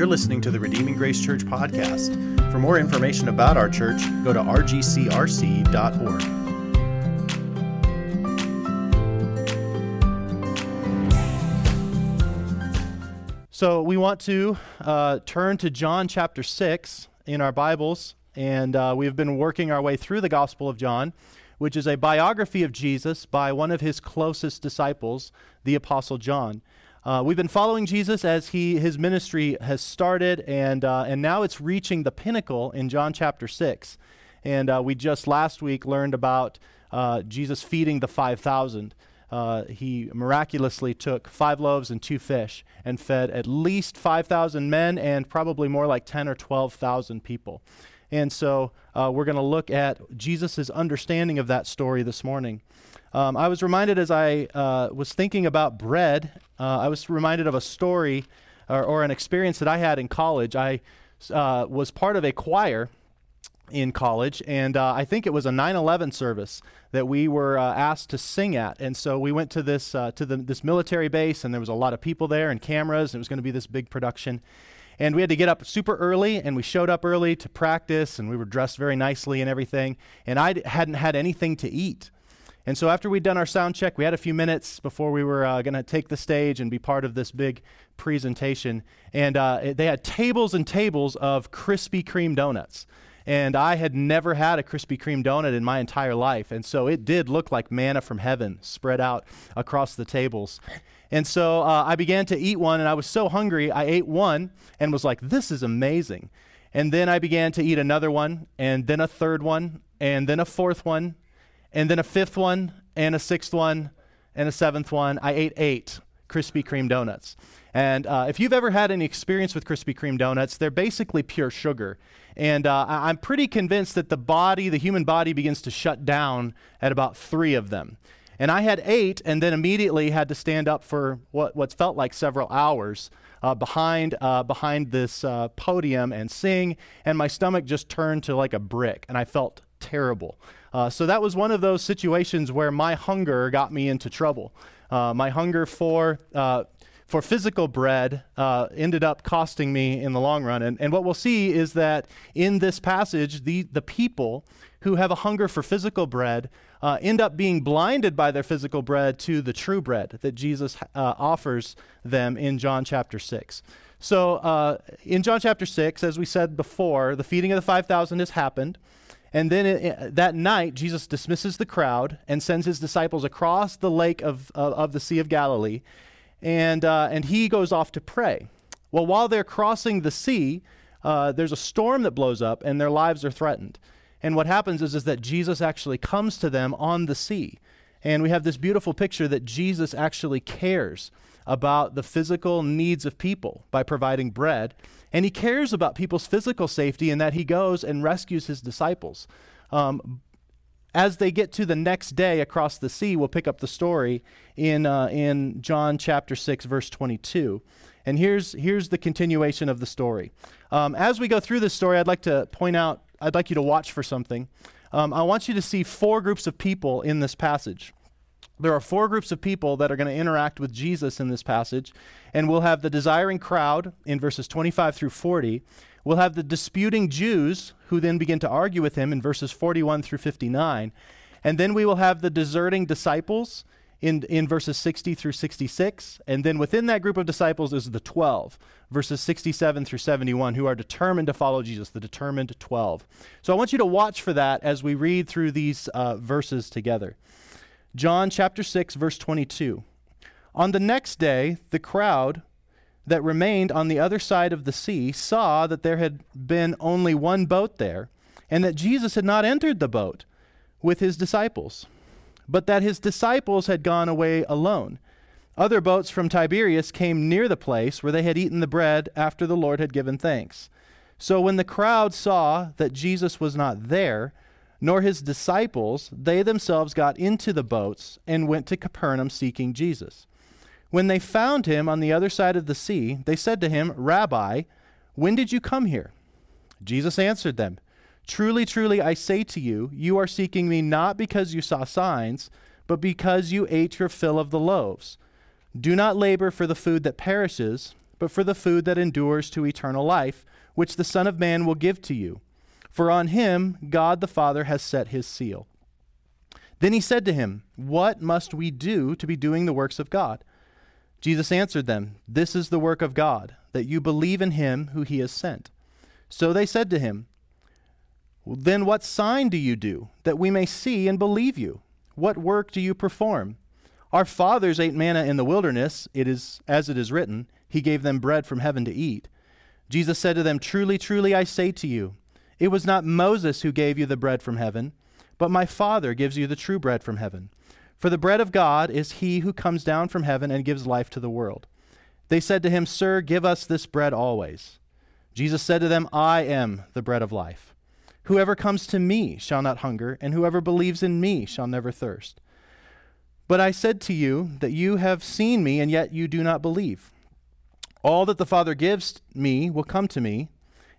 You're listening to the Redeeming Grace Church podcast. For more information about our church, go to rgcrc.org. So, we want to uh, turn to John chapter 6 in our Bibles, and uh, we've been working our way through the Gospel of John, which is a biography of Jesus by one of his closest disciples, the Apostle John. Uh, we've been following Jesus as he his ministry has started, and uh, and now it's reaching the pinnacle in John chapter six. And uh, we just last week learned about uh, Jesus feeding the five thousand. Uh, he miraculously took five loaves and two fish and fed at least five thousand men and probably more like ten or twelve thousand people. And so uh, we're going to look at Jesus' understanding of that story this morning. Um, I was reminded as I uh, was thinking about bread, uh, I was reminded of a story or, or, an experience that I had in college. I uh, was part of a choir in college, and uh, I think it was a 9/11 service that we were uh, asked to sing at. And so we went to this uh, to the, this military base, and there was a lot of people there and cameras. And it was going to be this big production. And we had to get up super early, and we showed up early to practice, and we were dressed very nicely and everything. And I hadn't had anything to eat. And so after we'd done our sound check, we had a few minutes before we were uh, going to take the stage and be part of this big presentation. And uh, it, they had tables and tables of Krispy Kreme donuts. And I had never had a Krispy Kreme donut in my entire life. And so it did look like manna from heaven spread out across the tables. And so uh, I began to eat one, and I was so hungry, I ate one and was like, this is amazing. And then I began to eat another one, and then a third one, and then a fourth one, and then a fifth one, and a sixth one, and a seventh one. I ate eight Krispy Kreme donuts. And uh, if you've ever had any experience with Krispy Kreme donuts, they're basically pure sugar. And uh, I'm pretty convinced that the body, the human body, begins to shut down at about three of them. And I had eight, and then immediately had to stand up for what, what felt like several hours uh, behind, uh, behind this uh, podium and sing. And my stomach just turned to like a brick, and I felt terrible. Uh, so that was one of those situations where my hunger got me into trouble. Uh, my hunger for uh, for physical bread uh, ended up costing me in the long run. And, and what we'll see is that in this passage, the, the people who have a hunger for physical bread uh, end up being blinded by their physical bread to the true bread that Jesus uh, offers them in John chapter 6. So, in John chapter 6, as we said before, the feeding of the 5,000 has happened. And then it, that night, Jesus dismisses the crowd and sends his disciples across the lake of, of, of the Sea of Galilee. And, uh, and he goes off to pray. Well, while they're crossing the sea, uh, there's a storm that blows up and their lives are threatened. And what happens is, is that Jesus actually comes to them on the sea. And we have this beautiful picture that Jesus actually cares about the physical needs of people by providing bread. And he cares about people's physical safety in that he goes and rescues his disciples. Um, as they get to the next day across the sea, we'll pick up the story in, uh, in John chapter 6, verse 22. And here's, here's the continuation of the story. Um, as we go through this story, I'd like to point out, I'd like you to watch for something. Um, I want you to see four groups of people in this passage there are four groups of people that are going to interact with Jesus in this passage. And we'll have the desiring crowd in verses 25 through 40. We'll have the disputing Jews who then begin to argue with him in verses 41 through 59. And then we will have the deserting disciples in, in verses 60 through 66. And then within that group of disciples is the 12, verses 67 through 71, who are determined to follow Jesus, the determined 12. So I want you to watch for that as we read through these uh, verses together. John chapter 6 verse 22. On the next day, the crowd that remained on the other side of the sea saw that there had been only one boat there, and that Jesus had not entered the boat with his disciples, but that his disciples had gone away alone. Other boats from Tiberias came near the place where they had eaten the bread after the Lord had given thanks. So when the crowd saw that Jesus was not there, nor his disciples, they themselves got into the boats and went to Capernaum seeking Jesus. When they found him on the other side of the sea, they said to him, Rabbi, when did you come here? Jesus answered them, Truly, truly, I say to you, you are seeking me not because you saw signs, but because you ate your fill of the loaves. Do not labor for the food that perishes, but for the food that endures to eternal life, which the Son of Man will give to you. For on him God the Father has set his seal. Then he said to him, What must we do to be doing the works of God? Jesus answered them, This is the work of God, that you believe in him who he has sent. So they said to him, Then what sign do you do, that we may see and believe you? What work do you perform? Our fathers ate manna in the wilderness, it is as it is written, He gave them bread from heaven to eat. Jesus said to them, Truly, truly, I say to you, it was not Moses who gave you the bread from heaven, but my Father gives you the true bread from heaven. For the bread of God is he who comes down from heaven and gives life to the world. They said to him, Sir, give us this bread always. Jesus said to them, I am the bread of life. Whoever comes to me shall not hunger, and whoever believes in me shall never thirst. But I said to you that you have seen me, and yet you do not believe. All that the Father gives me will come to me,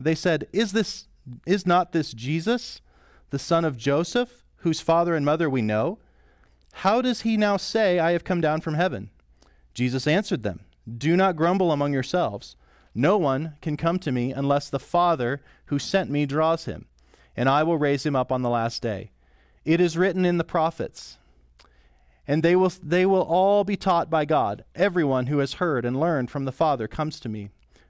They said, Is this is not this Jesus, the son of Joseph, whose father and mother we know? How does he now say, I have come down from heaven? Jesus answered them, Do not grumble among yourselves. No one can come to me unless the Father who sent me draws him, and I will raise him up on the last day. It is written in the prophets, and they will, they will all be taught by God. Everyone who has heard and learned from the Father comes to me.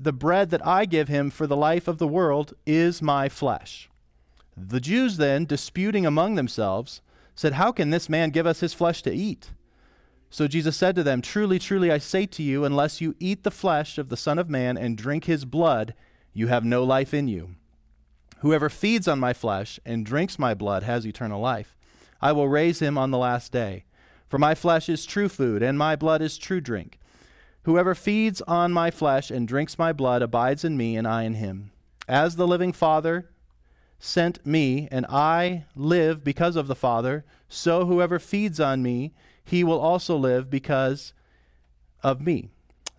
the bread that I give him for the life of the world is my flesh. The Jews then, disputing among themselves, said, How can this man give us his flesh to eat? So Jesus said to them, Truly, truly, I say to you, unless you eat the flesh of the Son of Man and drink his blood, you have no life in you. Whoever feeds on my flesh and drinks my blood has eternal life. I will raise him on the last day. For my flesh is true food, and my blood is true drink. Whoever feeds on my flesh and drinks my blood abides in me, and I in him. As the living Father sent me, and I live because of the Father, so whoever feeds on me, he will also live because of me.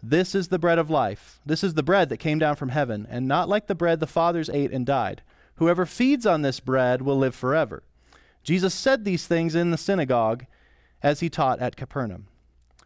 This is the bread of life. This is the bread that came down from heaven, and not like the bread the fathers ate and died. Whoever feeds on this bread will live forever. Jesus said these things in the synagogue as he taught at Capernaum.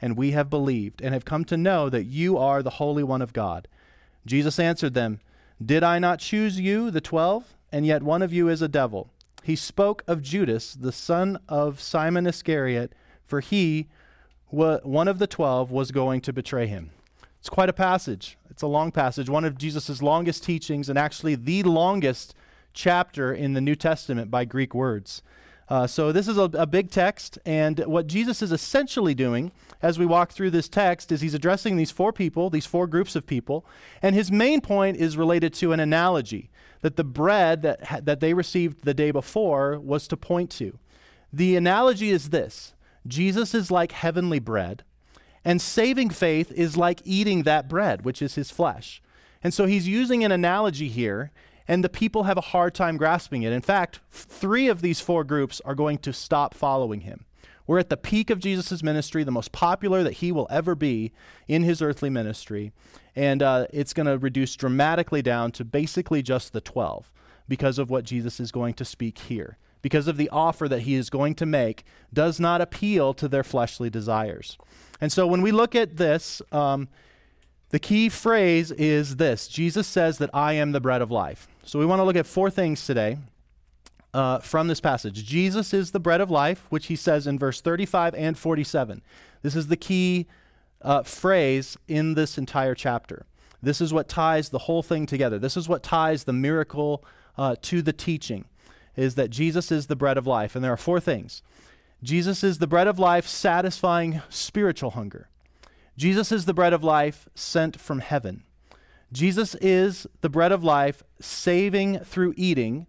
and we have believed, and have come to know that you are the Holy One of God. Jesus answered them, Did I not choose you, the twelve? And yet one of you is a devil he spoke of Judas, the son of Simon Iscariot, for he, one of the twelve, was going to betray him. It's quite a passage. It's a long passage, one of Jesus' longest teachings, and actually the longest chapter in the New Testament by Greek words. Uh, so, this is a, a, big text, and what Jesus is essentially doing as we walk through this text is he's addressing these four people, these four groups of people, and his main point is related to an analogy that the bread that, that they received the day before was to point to. The analogy is this Jesus is like heavenly bread, and saving faith is like eating that bread, which is his flesh. And so he's using an analogy here, and the people have a hard time grasping it. In fact, three of these four groups are going to stop following him. We're at the peak of Jesus' ministry, the most popular that he will ever be in his earthly ministry. And uh, it's going to reduce dramatically down to basically just the 12 because of what Jesus is going to speak here. Because of the offer that he is going to make, does not appeal to their fleshly desires. And so when we look at this, um, the key phrase is this Jesus says that I am the bread of life. So we want to look at four things today uh, from this passage. Jesus is the bread of life, which he says in verse 35 and 47. This is the key uh, phrase in this entire chapter. This is what ties the whole thing together. This is what ties the miracle uh, to the teaching, is that Jesus is the bread of life. And there are four things. Jesus is the bread of life, satisfying spiritual hunger. Jesus is the bread of life sent from heaven. Jesus is the bread of life, saving through eating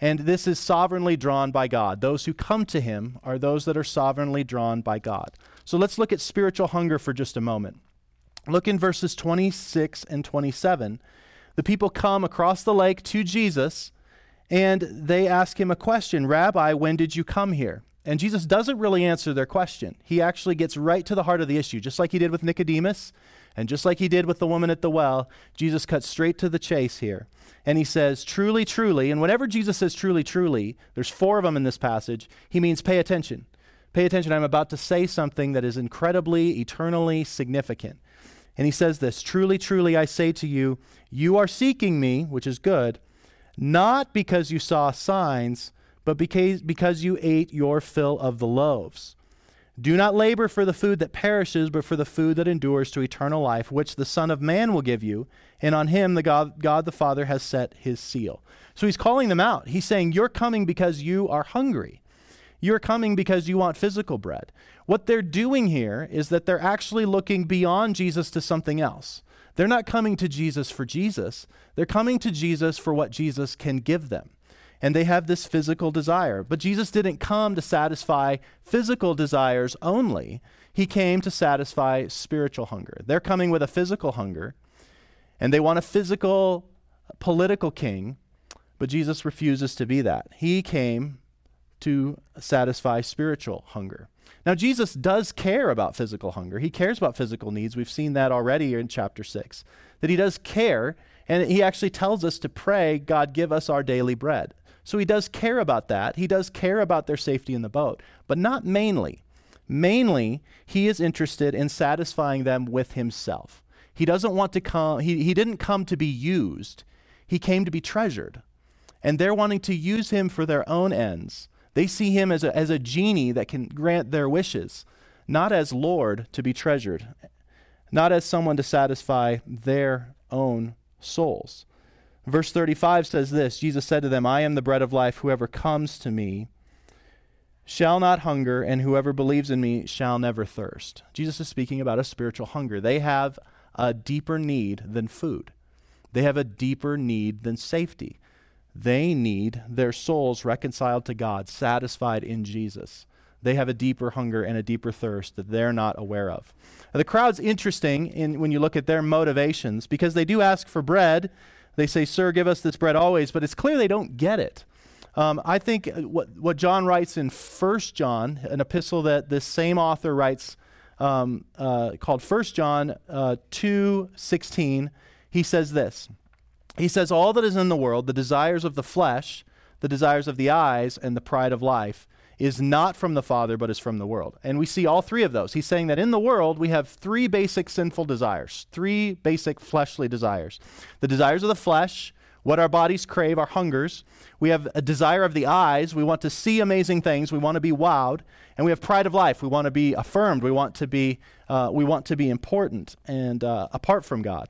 and this is sovereignly drawn by God. Those who come to him are those that are sovereignly drawn by God. So let's look at spiritual hunger for just a moment. Look in verses 26 and 27. The people come across the lake to Jesus and they ask him a question Rabbi, when did you come here? And Jesus doesn't really answer their question. He actually gets right to the heart of the issue, just like he did with Nicodemus and just like he did with the woman at the well. Jesus cuts straight to the chase here and he says, Truly, truly. And whenever Jesus says truly, truly, there's four of them in this passage, he means pay attention. Pay attention. I'm about to say something that is incredibly, eternally significant. And he says this Truly, truly, I say to you, you are seeking me, which is good, not because you saw signs, but because, because you ate your fill of the loaves. Do not labor for the food that perishes, but for the food that endures to eternal life, which the Son of Man will give you, and on him the God, God the Father has set his seal. So he's calling them out. He's saying, You're coming because you are hungry. You're coming because you want physical bread. What they're doing here is that they're actually looking beyond Jesus to something else. They're not coming to Jesus for Jesus, they're coming to Jesus for what Jesus can give them and they have this physical desire. But Jesus didn't come to satisfy physical desires only, He came to satisfy spiritual hunger. They're coming with a physical hunger, and they want a physical, political king, but Jesus refuses to be that. He came to satisfy spiritual hunger. Now, Jesus does care about physical hunger. He cares about physical needs. We've seen that already in chapter 6, that he does care, and he actually tells us to pray, God, give us our daily bread. So he does care about that. He does care about their safety in the boat, but not mainly. Mainly, he is interested in satisfying them with himself. He doesn't want to come, he, he didn't come to be used, he came to be treasured. And they're wanting to use him for their own ends. They see him as a, as a genie that can grant their wishes, not as Lord to be treasured, not as someone to satisfy their own souls. Verse 35 says this Jesus said to them, I am the bread of life. Whoever comes to me shall not hunger, and whoever believes in me shall never thirst. Jesus is speaking about a spiritual hunger. They have a deeper need than food, they have a deeper need than safety. They need their souls reconciled to God, satisfied in Jesus. They have a deeper hunger and a deeper thirst that they're not aware of. Now, the crowd's interesting in, when you look at their motivations because they do ask for bread they say, Sir, give us this bread always, but it's clear they don't get it. Um, I think what, what John writes in 1 John, an epistle that this same author writes um, uh, called 1 John uh, 2 16, he says this. He says, All that is in the world, the desires of the flesh, the desires of the eyes, and the pride of life, is not from the Father, but is from the world. And we see all three of those. He's saying that in the world, we have three basic sinful desires, three basic fleshly desires the desires of the flesh, what our bodies crave, our hungers. We have a desire of the eyes. We want to see amazing things. We want to be wowed. And we have pride of life. We want to be affirmed. We want to be, uh, we want to be important and uh, apart from God.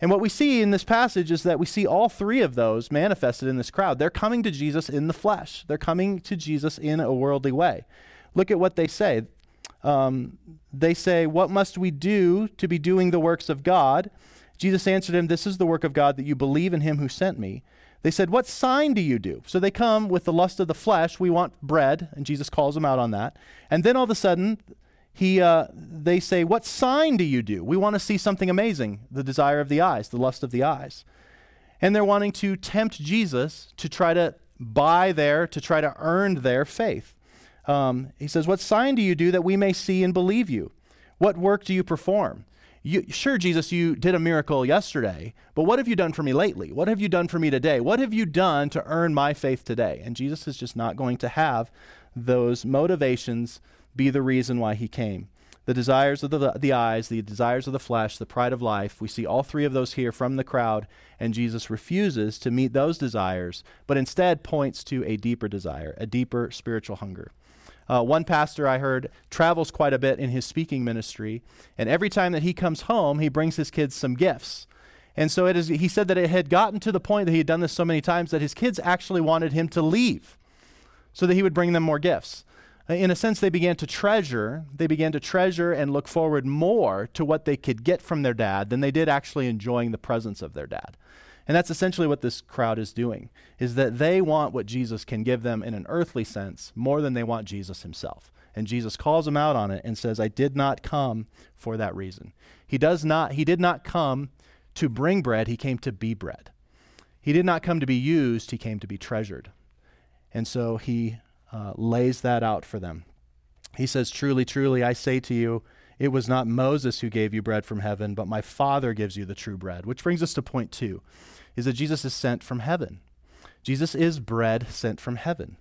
And what we see in this passage is that we see all three of those manifested in this crowd. They're coming to Jesus in the flesh, they're coming to Jesus in a worldly way. Look at what they say. Um, they say, What must we do to be doing the works of God? Jesus answered him, This is the work of God, that you believe in him who sent me, They said, What sign do you do? So they come with the lust of the flesh. We want bread. And Jesus calls them out on that. And then all of a sudden, he, uh, they say, What sign do you do? We want to see something amazing the desire of the eyes, the lust of the eyes. And they're wanting to tempt Jesus to try to buy their, to try to earn their faith. Um, he says, What sign do you do that we may see and believe you? What work do you perform? You, sure, Jesus, you did a miracle yesterday, but what have you done for me lately? What have you done for me today? What have you done to earn my faith today? And Jesus is just not going to have those motivations be the reason why he came. The desires of the, the eyes, the desires of the flesh, the pride of life, we see all three of those here from the crowd, and Jesus refuses to meet those desires, but instead points to a deeper desire, a deeper spiritual hunger. Uh, one pastor I heard travels quite a bit in his speaking ministry, and every time that he comes home, he brings his kids some gifts. And so it is, he said that it had gotten to the point that he had done this so many times that his kids actually wanted him to leave so that he would bring them more gifts. Uh, in a sense, they began to treasure, they began to treasure and look forward more to what they could get from their dad than they did actually enjoying the presence of their dad. And that's essentially what this crowd is doing, is that they want what Jesus can give them in an earthly sense more than they want Jesus himself. And Jesus calls them out on it and says, I did not come for that reason. He does not, he did not come to bring bread, he came to be bread. He did not come to be used, he came to be treasured. And so he uh, lays that out for them. He says, Truly, truly, I say to you, it was not Moses who gave you bread from heaven, but my Father gives you the true bread. Which brings us to point two is that Jesus is sent from heaven. Jesus is bread sent from heaven.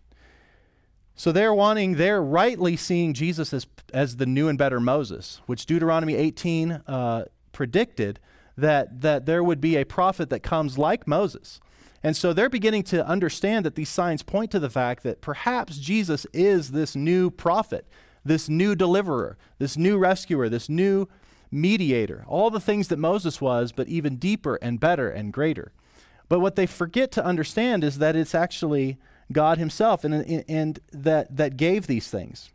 So they're wanting, they're rightly seeing Jesus as, as the new and better Moses, which Deuteronomy 18 uh, predicted that, that there would be a prophet that comes like Moses. And so they're beginning to understand that these signs point to the fact that perhaps Jesus is this new prophet, this new deliverer, this new rescuer, this new mediator, all the things that Moses was, but even deeper and better and greater. But what they forget to understand is that it's actually God Himself and, and that, that gave these things.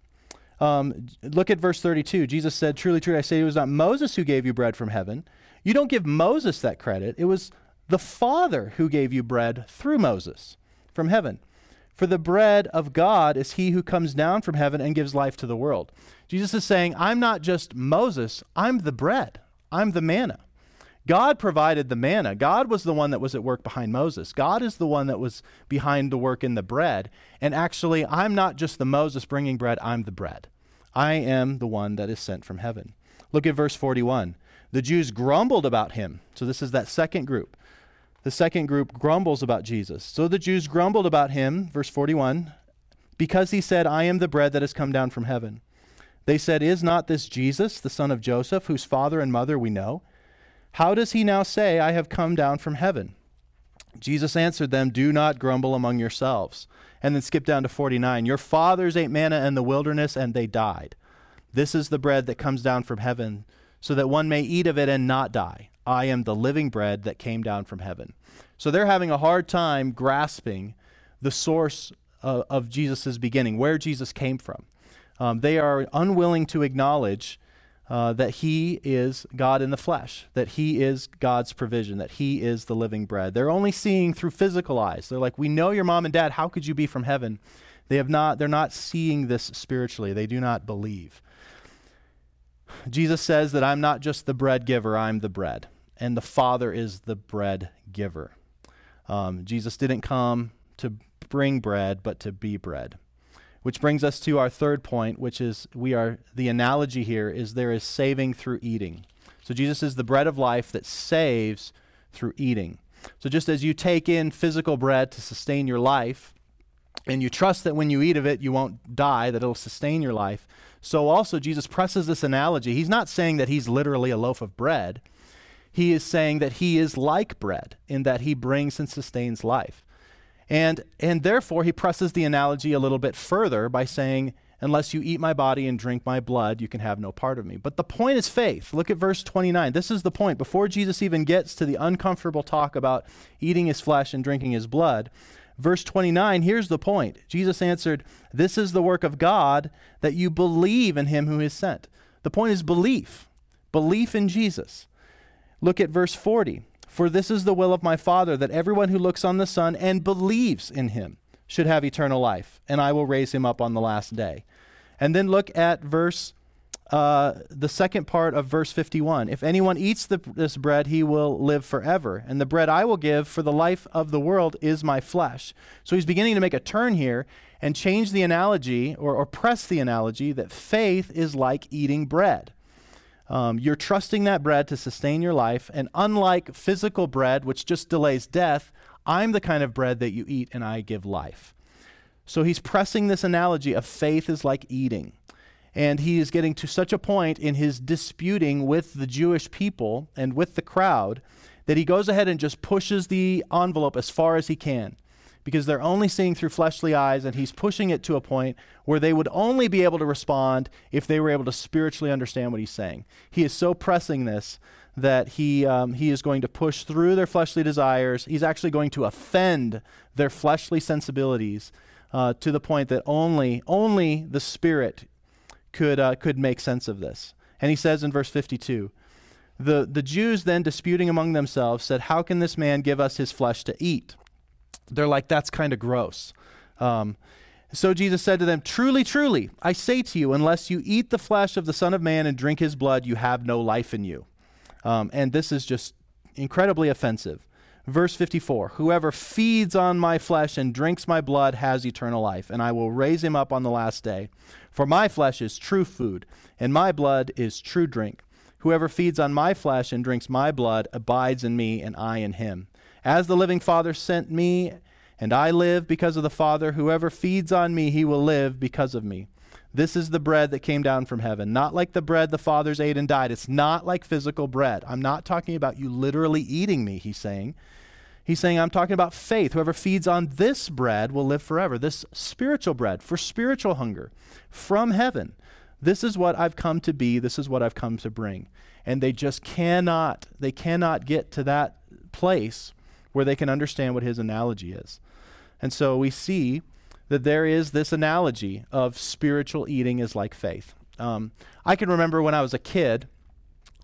Um, look at verse 32. Jesus said, Truly, truly, I say, it was not Moses who gave you bread from heaven. You don't give Moses that credit. It was the Father who gave you bread through Moses from heaven. For the bread of God is he who comes down from heaven and gives life to the world. Jesus is saying, I'm not just Moses, I'm the bread, I'm the manna. God provided the manna. God was the one that was at work behind Moses. God is the one that was behind the work in the bread. And actually, I'm not just the Moses bringing bread, I'm the bread. I am the one that is sent from heaven. Look at verse 41. The Jews grumbled about him. So, this is that second group. The second group grumbles about Jesus. So the Jews grumbled about him, verse 41, because he said, I am the bread that has come down from heaven. They said, Is not this Jesus, the son of Joseph, whose father and mother we know? How does he now say, I have come down from heaven? Jesus answered them, Do not grumble among yourselves. And then skip down to 49. Your fathers ate manna in the wilderness, and they died. This is the bread that comes down from heaven, so that one may eat of it and not die. I am the living bread that came down from heaven. So they're having a hard time grasping the source uh, of Jesus' beginning, where Jesus came from. Um, they are unwilling to acknowledge uh, that he is God in the flesh, that he is God's provision, that he is the living bread. They're only seeing through physical eyes. They're like, "We know your mom and dad. How could you be from heaven?" They have not. They're not seeing this spiritually. They do not believe. Jesus says that I'm not just the bread giver. I'm the bread, and the Father is the bread giver. Um, Jesus didn't come to bring bread, but to be bread. Which brings us to our third point, which is we are the analogy here is there is saving through eating. So Jesus is the bread of life that saves through eating. So just as you take in physical bread to sustain your life, and you trust that when you eat of it, you won't die, that it'll sustain your life. So also, Jesus presses this analogy. He's not saying that he's literally a loaf of bread. He is saying that he is like bread in that he brings and sustains life. And, and therefore, he presses the analogy a little bit further by saying, Unless you eat my body and drink my blood, you can have no part of me. But the point is faith. Look at verse 29. This is the point. Before Jesus even gets to the uncomfortable talk about eating his flesh and drinking his blood, verse 29, here's the point. Jesus answered, This is the work of God, that you believe in him who is sent. The point is belief, belief in Jesus. Look at verse 40. For this is the will of my Father, that everyone who looks on the Son and believes in him should have eternal life, and I will raise him up on the last day. And then look at verse, uh, the second part of verse 51. If anyone eats the, this bread, he will live forever. And the bread I will give for the life of the world is my flesh. So he's beginning to make a turn here and change the analogy or, or press the analogy that faith is like eating bread. Um, you're trusting that bread to sustain your life. And unlike physical bread, which just delays death, I'm the kind of bread that you eat and I give life. So he's pressing this analogy of faith is like eating. And he is getting to such a point in his disputing with the Jewish people and with the crowd that he goes ahead and just pushes the envelope as far as he can because they're only seeing through fleshly eyes, and he's pushing it to a point where they would only be able to respond if they were able to spiritually understand what he's saying. He is so pressing this that he, um, he is going to push through their fleshly desires. He's actually going to offend their fleshly sensibilities uh, to the point that only, only the Spirit could, uh, could make sense of this. And he says in verse 52 the, the Jews then disputing among themselves said, How can this man give us his flesh to eat? They're like, that's kind of gross. Um, so Jesus said to them, Truly, truly, I say to you, unless you eat the flesh of the Son of Man and drink his blood, you have no life in you. Um, and this is just incredibly offensive. Verse 54 Whoever feeds on my flesh and drinks my blood has eternal life, and I will raise him up on the last day. For my flesh is true food, and my blood is true drink. Whoever feeds on my flesh and drinks my blood abides in me, and I in him. As the living Father sent me, and I live because of the Father, whoever feeds on me, he will live because of me. This is the bread that came down from heaven, not like the bread the fathers ate and died. It's not like physical bread. I'm not talking about you literally eating me, he's saying. He's saying, I'm talking about faith. Whoever feeds on this bread will live forever. This spiritual bread for spiritual hunger from heaven. This is what I've come to be. This is what I've come to bring. And they just cannot, they cannot get to that place where they can understand what his analogy is. And so we see that there is this analogy of spiritual eating is like faith. Um, I can remember when I was a kid,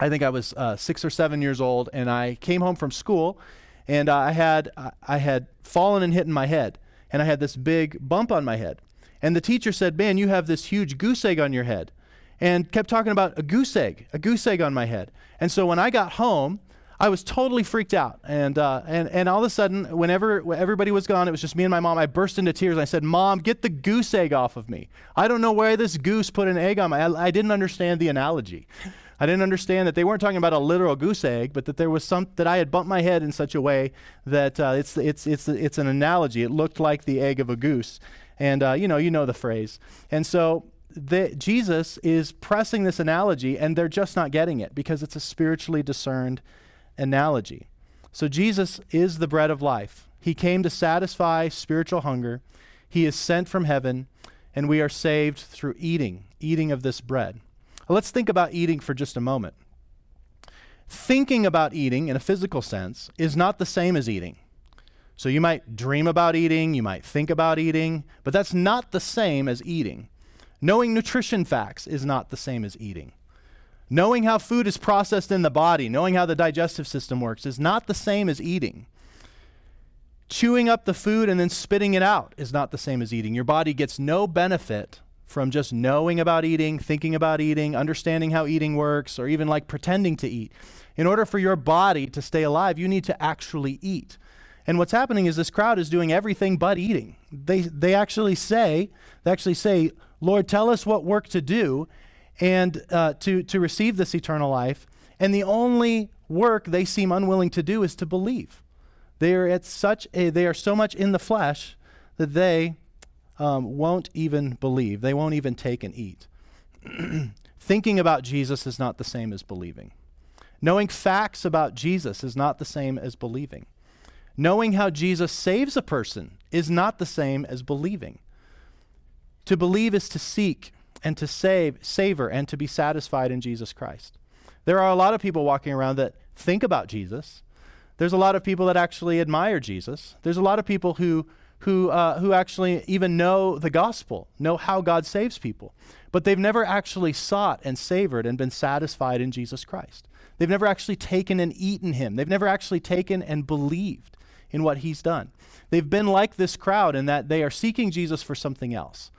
I think I was uh, six or seven years old, and I came home from school, and I had I had fallen and hit in my head, and I had this big bump on my head. And the teacher said, "Man, you have this huge goose egg on your head," and kept talking about a goose egg, a goose egg on my head. And so when I got home, I was totally freaked out. And, uh, and, and all of a sudden, whenever everybody was gone, it was just me and my mom. I burst into tears. And I said, Mom, get the goose egg off of me. I don't know where this goose put an egg on my I, I didn't understand the analogy. I didn't understand that they weren't talking about a literal goose egg, but that there was some that I had bumped my head in such a way that uh, it's, it's, it's, it's an analogy. It looked like the egg of a goose. And uh, you know, you know the phrase. And so the, Jesus is pressing this analogy, and they're just not getting it because it's a spiritually discerned analogy. So Jesus is the bread of life. He came to satisfy spiritual hunger. He is sent from heaven, and we are saved through eating, eating of this bread. Let's think about eating for just a moment. Thinking about eating in a physical sense is not the same as eating. So you might dream about eating, you might think about eating, but that's not the same as eating. Knowing nutrition facts is not the same as eating. Knowing how food is processed in the body, knowing how the digestive system works, is not the same as eating. Chewing up the food and then spitting it out is not the same as eating. Your body gets no benefit from just knowing about eating, thinking about eating, understanding how eating works, or even like pretending to eat. In order for your body to stay alive, you need to actually eat. And what's happening is this crowd is doing everything but eating. They, they actually say, they actually say, Lord, tell us what work to do and uh, to, to receive this eternal life. And the only work they seem unwilling to do is to believe. They are at such a, they are so much in the flesh that they um, won't even believe. They won't even take and eat. Thinking about Jesus is not the same as believing. Knowing facts about Jesus is not the same as believing. Knowing how Jesus saves a person is not the same as believing. To believe is to seek and to save, savor and to be satisfied in Jesus Christ. There are a lot of people walking around that think about Jesus. There's a lot of people that actually admire Jesus. There's a lot of people who who uh, who actually even know the gospel, know how God saves people, but they've never actually sought and savored and been satisfied in Jesus Christ. They've never actually taken and eaten him. They've never actually taken and believed in what he's done. They've been like this crowd in that they are seeking Jesus for something else.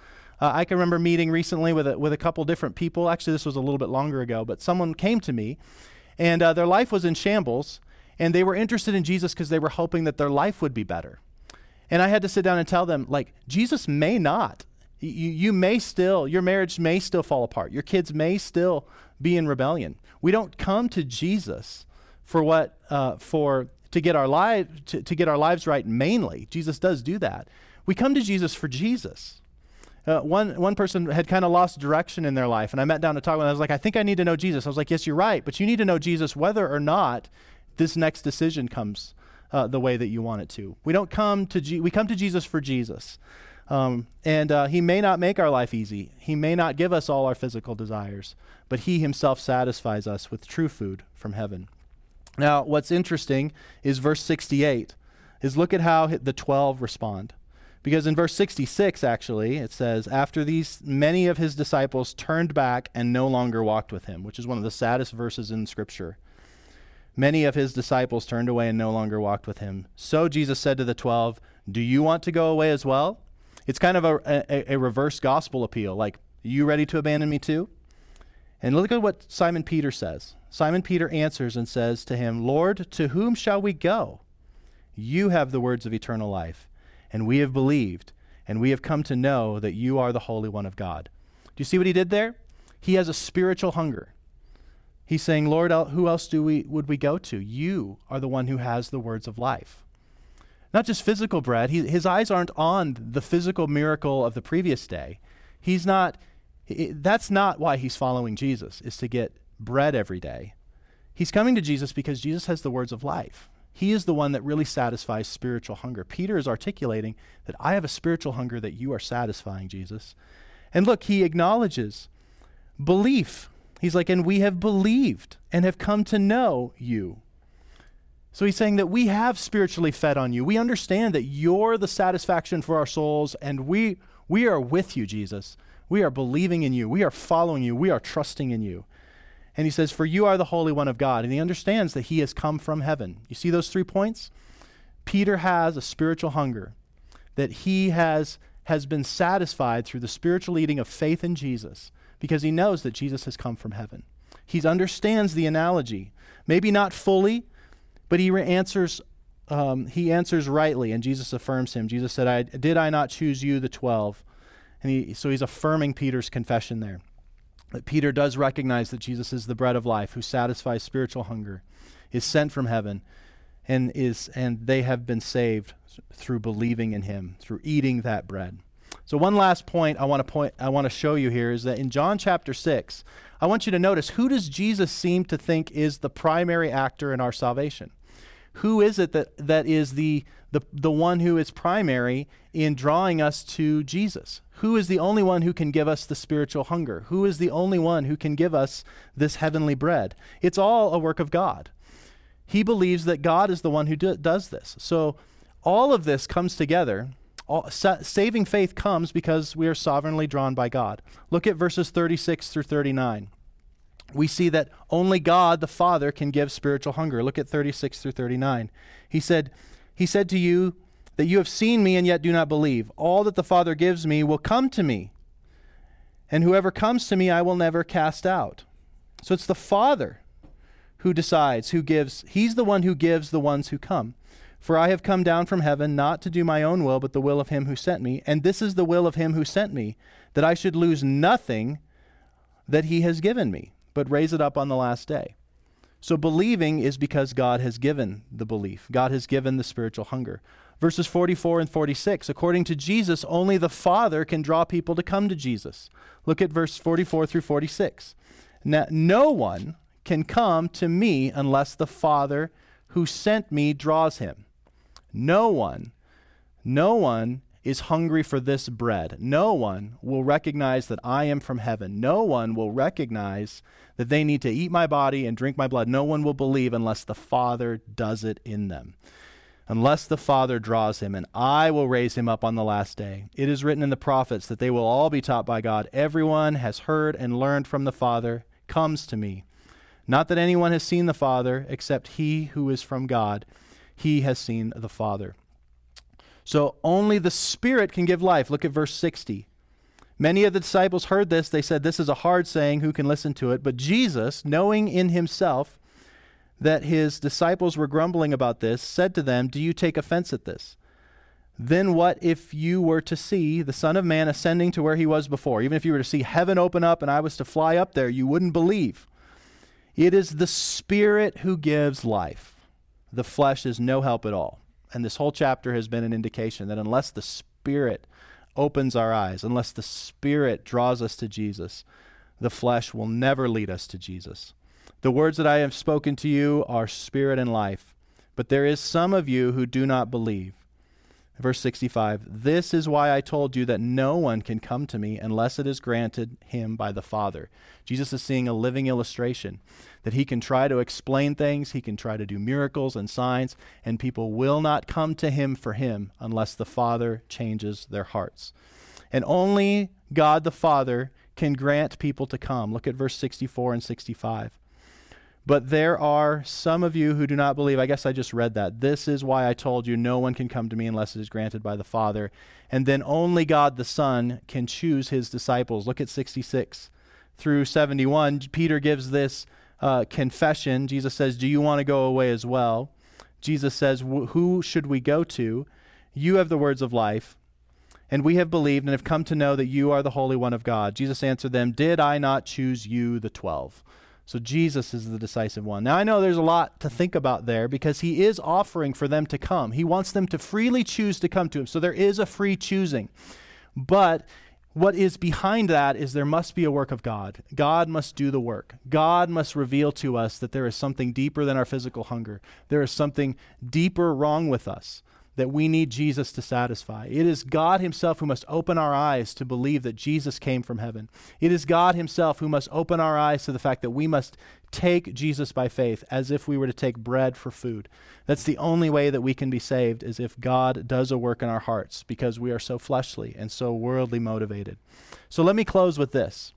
Uh, I can remember meeting recently with a, with a couple different people. Actually, this was a little bit longer ago, but someone came to me, and uh, their life was in shambles, and they were interested in Jesus because they were hoping that their life would be better. And I had to sit down and tell them, like, Jesus may not. You, you may still, your marriage may still fall apart. Your kids may still be in rebellion. We don't come to Jesus for what, uh, for, to get our lives, to, to get our lives right mainly. Jesus does do that. We come to Jesus for Jesus. Uh, one, one person had kind of lost direction in their life, and I met down to talk with them. I was like, I think I need to know Jesus. I was like, Yes, you're right, but you need to know Jesus whether or not this next decision comes uh, the way that you want it to. We don't come to we come to Jesus for Jesus, um, and uh, He may not make our life easy. He may not give us all our physical desires, but He Himself satisfies us with true food from heaven. Now, what's interesting is verse 68. Is look at how the 12 respond. Because in verse 66, actually, it says, After these, many of his disciples turned back and no longer walked with him, which is one of the saddest verses in Scripture. Many of his disciples turned away and no longer walked with him. So Jesus said to the twelve, Do you want to go away as well? It's kind of a, a, a reverse gospel appeal. Like, you ready to abandon me too? And look at what Simon Peter says. Simon Peter answers and says to him, Lord, to whom shall we go? You have the words of eternal life and we have believed, and we have come to know that you are the Holy One of God. Do you see what he did there? He has a spiritual hunger. He's saying, Lord, who else do we, would we go to? You are the one who has the words of life. Not just physical bread. He, his eyes aren't on the physical miracle of the previous day. He's not, that's not why he's following Jesus, is to get bread every day. He's coming to Jesus because Jesus has the words of life. He is the one that really satisfies spiritual hunger. Peter is articulating that I have a spiritual hunger that you are satisfying, Jesus. And look, he acknowledges belief. He's like, and we have believed and have come to know you. So he's saying that we have spiritually fed on you. We understand that you're the satisfaction for our souls, and we, we are with you, Jesus. We are believing in you. We are following you. We are trusting in you. And he says, For you are the Holy One of God. And he understands that he has come from heaven. You see those three points? Peter has a spiritual hunger, that he has, has been satisfied through the spiritual eating of faith in Jesus because he knows that Jesus has come from heaven. He understands the analogy, maybe not fully, but he answers. Um, he answers rightly, and Jesus affirms him. Jesus said, I, "Did I not choose you, the twelve? And he, so he's affirming Peter's confession there that Peter does recognize that Jesus is the bread of life who satisfies spiritual hunger, is sent from heaven, and is and they have been saved through believing in him, through eating that bread. So one last point I want to point I want to show you here is that in John chapter 6, I want you to notice who does Jesus seem to think is the primary actor in our salvation? Who is it that, that is the, the, the one who is primary in drawing us to Jesus? Who is the only one who can give us the spiritual hunger? Who is the only one who can give us this heavenly bread? It's all a work of God. He believes that God is the one who do, does this. So all of this comes together. All, sa- saving faith comes because we are sovereignly drawn by God. Look at verses 36 through 39. We see that only God the Father can give spiritual hunger. Look at 36 through 39. He said, He said to you, that you have seen me and yet do not believe. All that the Father gives me will come to me, and whoever comes to me I will never cast out. So it's the Father who decides, who gives. He's the one who gives the ones who come. For I have come down from heaven not to do my own will, but the will of him who sent me. And this is the will of him who sent me, that I should lose nothing that he has given me, but raise it up on the last day. So believing is because God has given the belief, God has given the spiritual hunger. Verses 44 and 46. According to Jesus, only the Father can draw people to come to Jesus. Look at verse 44 through 46. Now, no one can come to me unless the Father who sent me draws him. No one, no one is hungry for this bread. No one will recognize that I am from heaven. No one will recognize that they need to eat my body and drink my blood. No one will believe unless the Father does it in them unless the Father draws him, and I will raise him up on the last day. It is written in the prophets that they will all be taught by God. Everyone has heard and learned from the Father comes to me. Not that anyone has seen the Father except he who is from God. He has seen the Father. So only the Spirit can give life. Look at verse 60. Many of the disciples heard this. They said, This is a hard saying. Who can listen to it? But Jesus, knowing in himself that his disciples were grumbling about this, said to them, Do you take offense at this? Then what if you were to see the Son of Man ascending to where he was before? Even if you were to see heaven open up and I was to fly up there, you wouldn't believe. It is the Spirit who gives life. The flesh is no help at all. And this whole chapter has been an indication that unless the Spirit opens our eyes, unless the Spirit draws us to Jesus, the flesh will never lead us to Jesus. The words that I have spoken to you are spirit and life, but there is some of you who do not believe. Verse 65 This is why I told you that no one can come to me unless it is granted him by the Father. Jesus is seeing a living illustration that he can try to explain things, he can try to do miracles and signs, and people will not come to him for him unless the Father changes their hearts. And only God the Father can grant people to come. Look at verse 64 and 65. But there are some of you who do not believe. I guess I just read that. This is why I told you no one can come to me unless it is granted by the Father. And then only God the Son can choose his disciples. Look at 66 through 71. Peter gives this uh, confession. Jesus says, Do you want to go away as well? Jesus says, Who should we go to? You have the words of life. And we have believed and have come to know that you are the Holy One of God. Jesus answered them, Did I not choose you, the twelve? So Jesus is the decisive one. Now I know there's a lot to think about there because he is offering for them to come. He wants them to freely choose to come to him. So there is a free choosing. But what is behind that is there must be a work of God. God must do the work. God must reveal to us that there is something deeper than our physical hunger. There is something deeper wrong with us that we need Jesus to satisfy. It is God Himself who must open our eyes to believe that Jesus came from heaven. It is God Himself who must open our eyes to the fact that we must take Jesus by faith as if we were to take bread for food. That's the only way that we can be saved, is if God does a work in our hearts because we are so fleshly and so worldly motivated. So let me close with this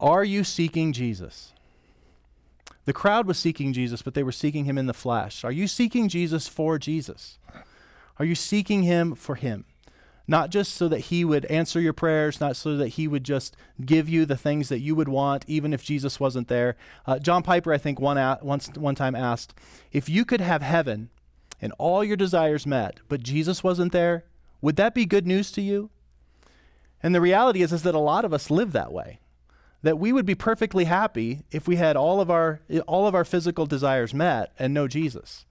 Are you seeking Jesus? The crowd was seeking Jesus, but they were seeking him in the flesh. Are you seeking Jesus for Jesus? Are you seeking him for him? Not just so that he would answer your prayers, not so that he would just give you the things that you would want, even if Jesus wasn't there. Uh, John Piper, I think, one, a- once, one time asked If you could have heaven and all your desires met, but Jesus wasn't there, would that be good news to you? And the reality is, is that a lot of us live that way that we would be perfectly happy if we had all of our all of our physical desires met and no Jesus.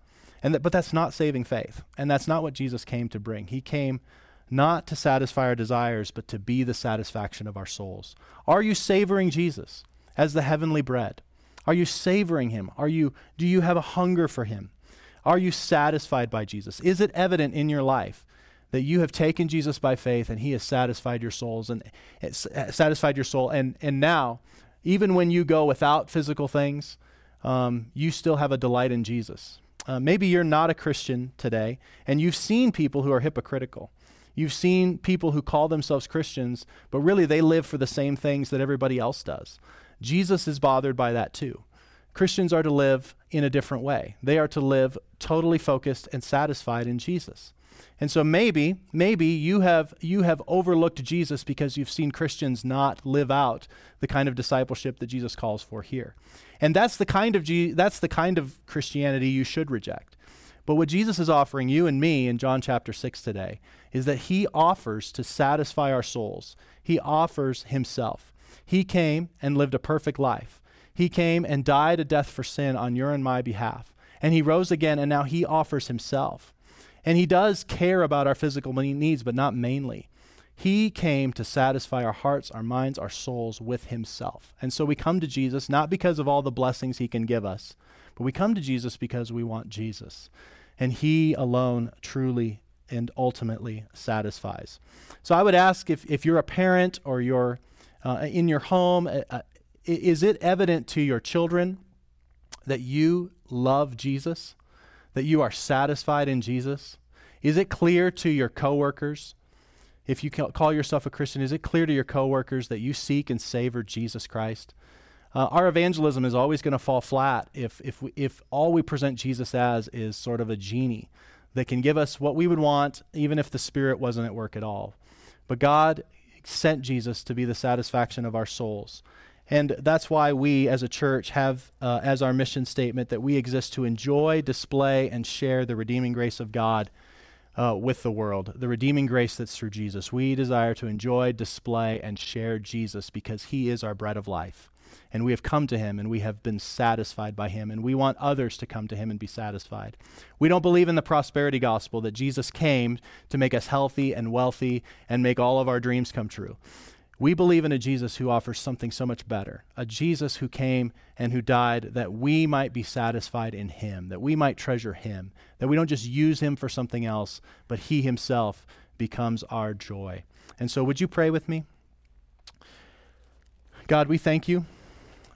And that, but that's not saving faith. And that's not what Jesus came to bring. He came not to satisfy our desires, but to be the satisfaction of our souls. Are you savoring Jesus as the heavenly bread? Are you savoring him? Are you do you have a hunger for him? Are you satisfied by Jesus? Is it evident in your life that you have taken Jesus by faith and he has satisfied your souls and satisfied your soul. And and now even when you go without physical things um, you still have a delight in Jesus. Uh, maybe you're not a Christian today and you've seen people who are hypocritical. You've seen people who call themselves Christians but really they live for the same things that everybody else does. Jesus is bothered by that too. Christians are to live in a different way. They are to live totally focused and satisfied in Jesus and so maybe, maybe you have you have overlooked Jesus because you've seen Christians not live out the kind of discipleship that Jesus calls for here. And that's the kind of that's the kind of Christianity you should reject. But what Jesus is offering you and me in John chapter 6 today is that he offers to satisfy our souls. He offers himself. He came and lived a perfect life. He came and died a death for sin on your and my behalf. And he rose again and now he offers himself. And he does care about our physical needs, but not mainly. He came to satisfy our hearts, our minds, our souls with himself. And so we come to Jesus not because of all the blessings he can give us, but we come to Jesus because we want Jesus. And he alone truly and ultimately satisfies. So I would ask if, if you're a parent or you're uh, in your home, uh, uh is it evident to your children that you love Jesus? That you are satisfied in Jesus? Is it clear to your coworkers? If you call yourself a Christian, is it clear to your coworkers that you seek and savor Jesus Christ? Uh, our evangelism is always going to fall flat if, if, we, if all we present Jesus as is sort of a genie that can give us what we would want, even if the Spirit wasn't at work at all. But God sent Jesus to be the satisfaction of our souls. And that's why we as a church have uh, as our mission statement that we exist to enjoy, display, and share the redeeming grace of God uh, with the world, the redeeming grace that's through Jesus. We desire to enjoy, display, and share Jesus because he is our bread of life. And we have come to him and we have been satisfied by him, and we want others to come to him and be satisfied. We don't believe in the prosperity gospel that Jesus came to make us healthy and wealthy and make all of our dreams come true. We believe in a Jesus who offers something so much better, a Jesus who came and who died that we might be satisfied in him, that we might treasure him, that we don't just use him for something else, but he himself becomes our joy. And so, would you pray with me? God, we thank you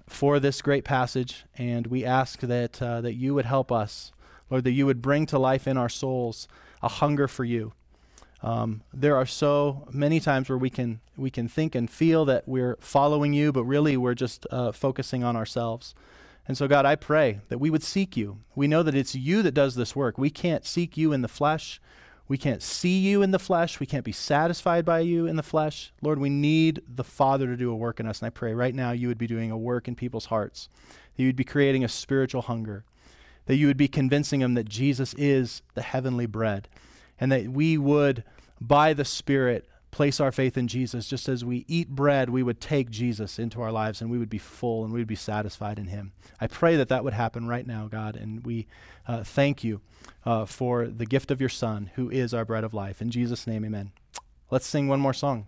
for this great passage, and we ask that, uh, that you would help us, Lord, that you would bring to life in our souls a hunger for you um, there are so many times where we can we can think and feel that we're following you, but really we're just uh, focusing on ourselves. And so, God, I pray that we would seek you. We know that it's you that does this work. We can't seek you in the flesh. We can't see you in the flesh. We can't be satisfied by you in the flesh. Lord, we need the Father to do a work in us. And I pray right now you would be doing a work in people's hearts, that you would be creating a spiritual hunger, that you would be convincing them that Jesus is the heavenly bread, and that we would by the Spirit, place our faith in Jesus. Just as we eat bread, we would take Jesus into our lives and we would be full and we would be satisfied in Him. I pray that that would happen right now, God, and we uh, thank you uh, for the gift of your Son, who is our bread of life. In Jesus' name, amen. Let's sing one more song.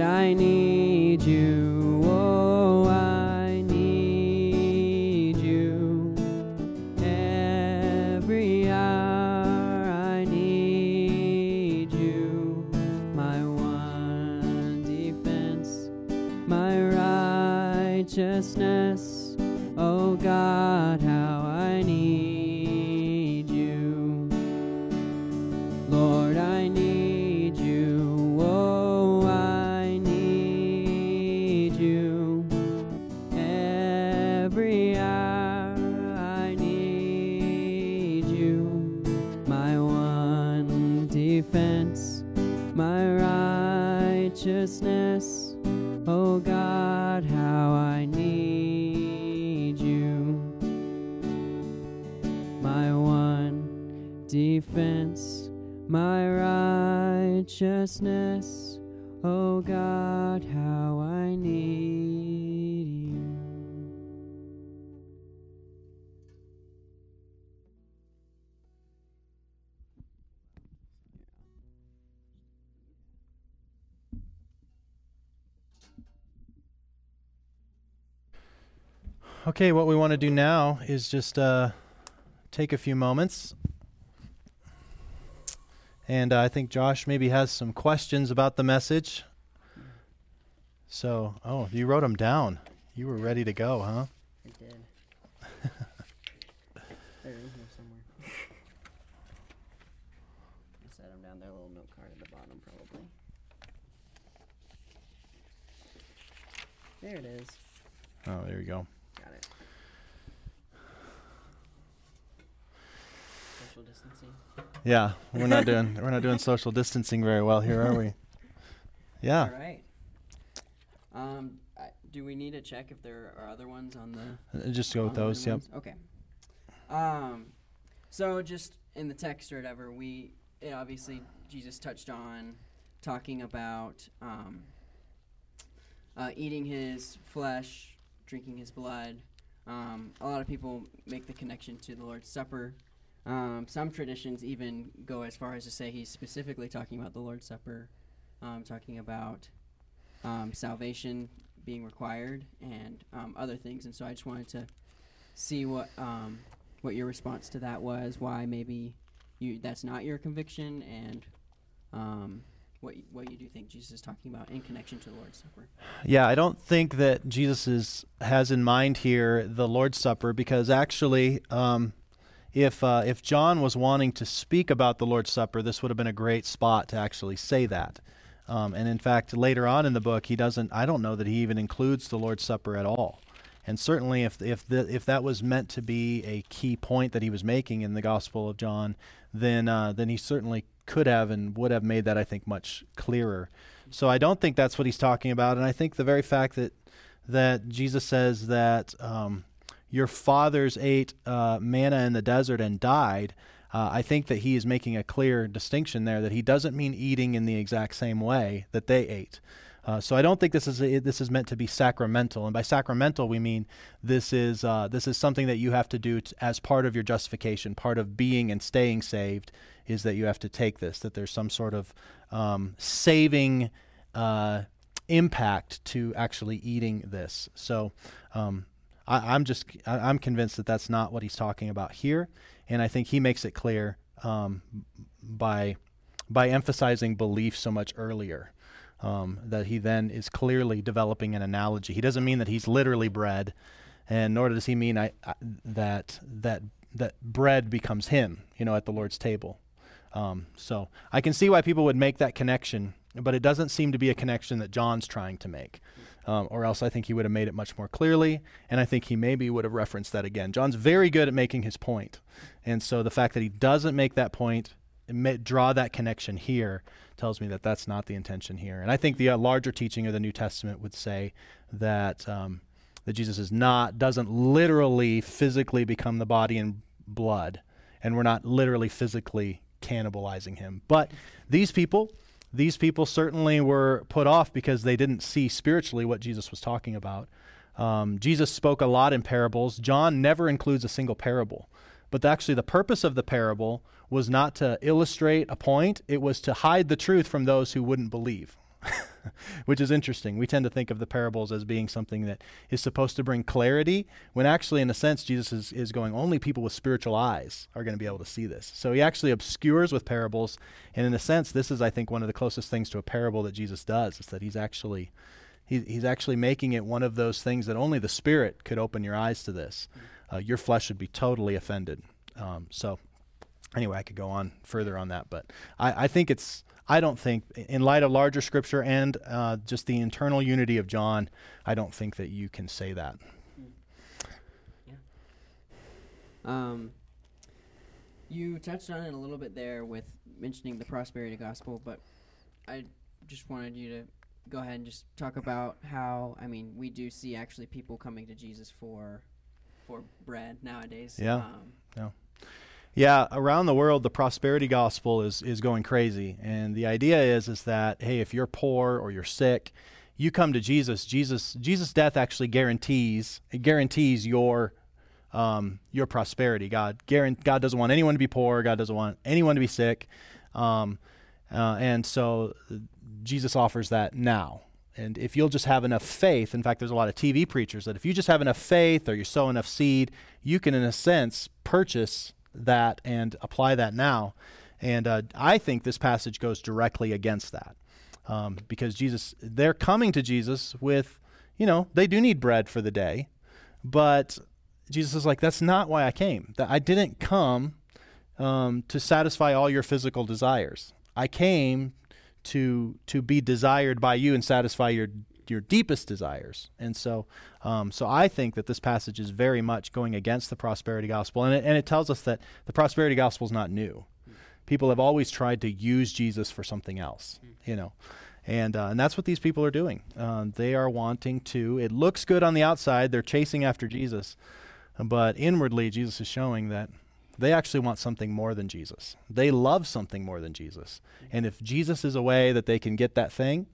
I need you. Righteousness. Oh God, how I need you. Okay, what we want to do now is just uh, take a few moments. And uh, I think Josh maybe has some questions about the message. So, oh, you wrote them down. You were ready to go, huh? I did. They're in here somewhere. I set them down there, a little note card at the bottom, probably. There it is. Oh, there you go. Got it. Social distancing. Yeah, we're not doing we're not doing social distancing very well here, are we? Yeah. All right. Um, I, do we need to check if there are other ones on the? Uh, Just go with on the other those. Yep. ones? Okay. Um, so just in the text or whatever, we it obviously Jesus touched on talking about um, uh, eating his flesh, drinking his blood. Um, a lot of people make the connection to the Lord's Supper. Um, some traditions even go as far as to say he's specifically talking about the Lord's Supper, um, talking about um, salvation being required and um, other things. And so I just wanted to see what um, what your response to that was. Why maybe you that's not your conviction, and um, what what you do think Jesus is talking about in connection to the Lord's Supper. Yeah, I don't think that Jesus is, has in mind here the Lord's Supper because actually, um, if uh, if John was wanting to speak about the Lord's Supper, this would have been a great spot to actually say that. Um, and in fact, later on in the book, he doesn't. I don't know that he even includes the Lord's Supper at all. And certainly, if if the, if that was meant to be a key point that he was making in the Gospel of John, then uh, then he certainly could have and would have made that I think much clearer. So I don't think that's what he's talking about, and I think the very fact that that Jesus says that um, your fathers ate uh, manna in the desert and died. Uh, I think that he is making a clear distinction there that he doesn't mean eating in the exact same way that they ate. Uh, so I don't think this is a, this is meant to be sacramental, and by sacramental we mean this is uh, this is something that you have to do t- as part of your justification, part of being and staying saved, is that you have to take this. That there's some sort of um, saving uh, impact to actually eating this. So um, I, I'm just I, I'm convinced that that's not what he's talking about here, and I think he makes it clear um, by by emphasizing belief so much earlier um, that he then is clearly developing an analogy. He doesn't mean that he's literally bread, and nor does he mean I, I, that that that bread becomes him, you know, at the Lord's table. Um, so I can see why people would make that connection, but it doesn't seem to be a connection that John's trying to make. Um, or else I think he would have made it much more clearly, and I think he maybe would have referenced that again. John's very good at making his point, and so the fact that he doesn't make that point, point, ma- draw that connection here, tells me that that's not the intention here. And I think the uh, larger teaching of the New Testament would say that um, that Jesus is not doesn't literally physically become the body and blood, and we're not literally physically cannibalizing him. But these people these people certainly were put off because they didn't see spiritually what Jesus was talking about. Um, Jesus spoke a lot in parables. John never includes a single parable. But actually, the purpose of the parable was not to illustrate a point, it was to hide the truth from those who wouldn't believe. Which is interesting. We tend to think of the parables as being something that is supposed to bring clarity, when actually, in a sense, Jesus is, is going, only people with spiritual eyes are going to be able to see this. So he actually obscures with parables. And in a sense, this is, I think, one of the closest things to a parable that Jesus does, is that he's actually. He, he's actually making it one of those things that only the Spirit could open your eyes to this. Uh, your flesh would be totally offended. Um, so, anyway, I could go on further on that, but I, I think it's I don't think, in light of larger scripture and uh, just the internal unity of John, I don't think that you can say that. Yeah. Um, you touched on it a little bit there with mentioning the prosperity gospel, but I just wanted you to go ahead and just talk about how I mean we do see actually people coming to Jesus for for bread nowadays. Yeah. Um, yeah. Yeah, around the world, the prosperity gospel is is going crazy, and the idea is is that hey, if you're poor or you're sick, you come to Jesus. Jesus Jesus' death actually guarantees guarantees your um, your prosperity. God guarant- God doesn't want anyone to be poor. God doesn't want anyone to be sick, um, uh, and so Jesus offers that now. And if you'll just have enough faith, in fact, there's a lot of TV preachers that if you just have enough faith or you sow enough seed, you can, in a sense, purchase that and apply that now. And uh, I think this passage goes directly against that um, because Jesus, they're coming to Jesus with, you know, they do need bread for the day, but Jesus is like, that's not why I came. That I didn't come um, to satisfy all your physical desires. I came to to be desired by you and satisfy your your deepest desires. And so, um, so I think that this passage is very much going against the prosperity gospel, and it, and it tells us that the prosperity gospel is not new. People have always tried to use Jesus for something else, you know, and uh, and that's what these people are doing. Uh, they are wanting to. It looks good on the outside; they're chasing after Jesus, but inwardly, Jesus is showing that they actually want something more than Jesus. They love something more than Jesus. And if Jesus is a way that they can get that thing,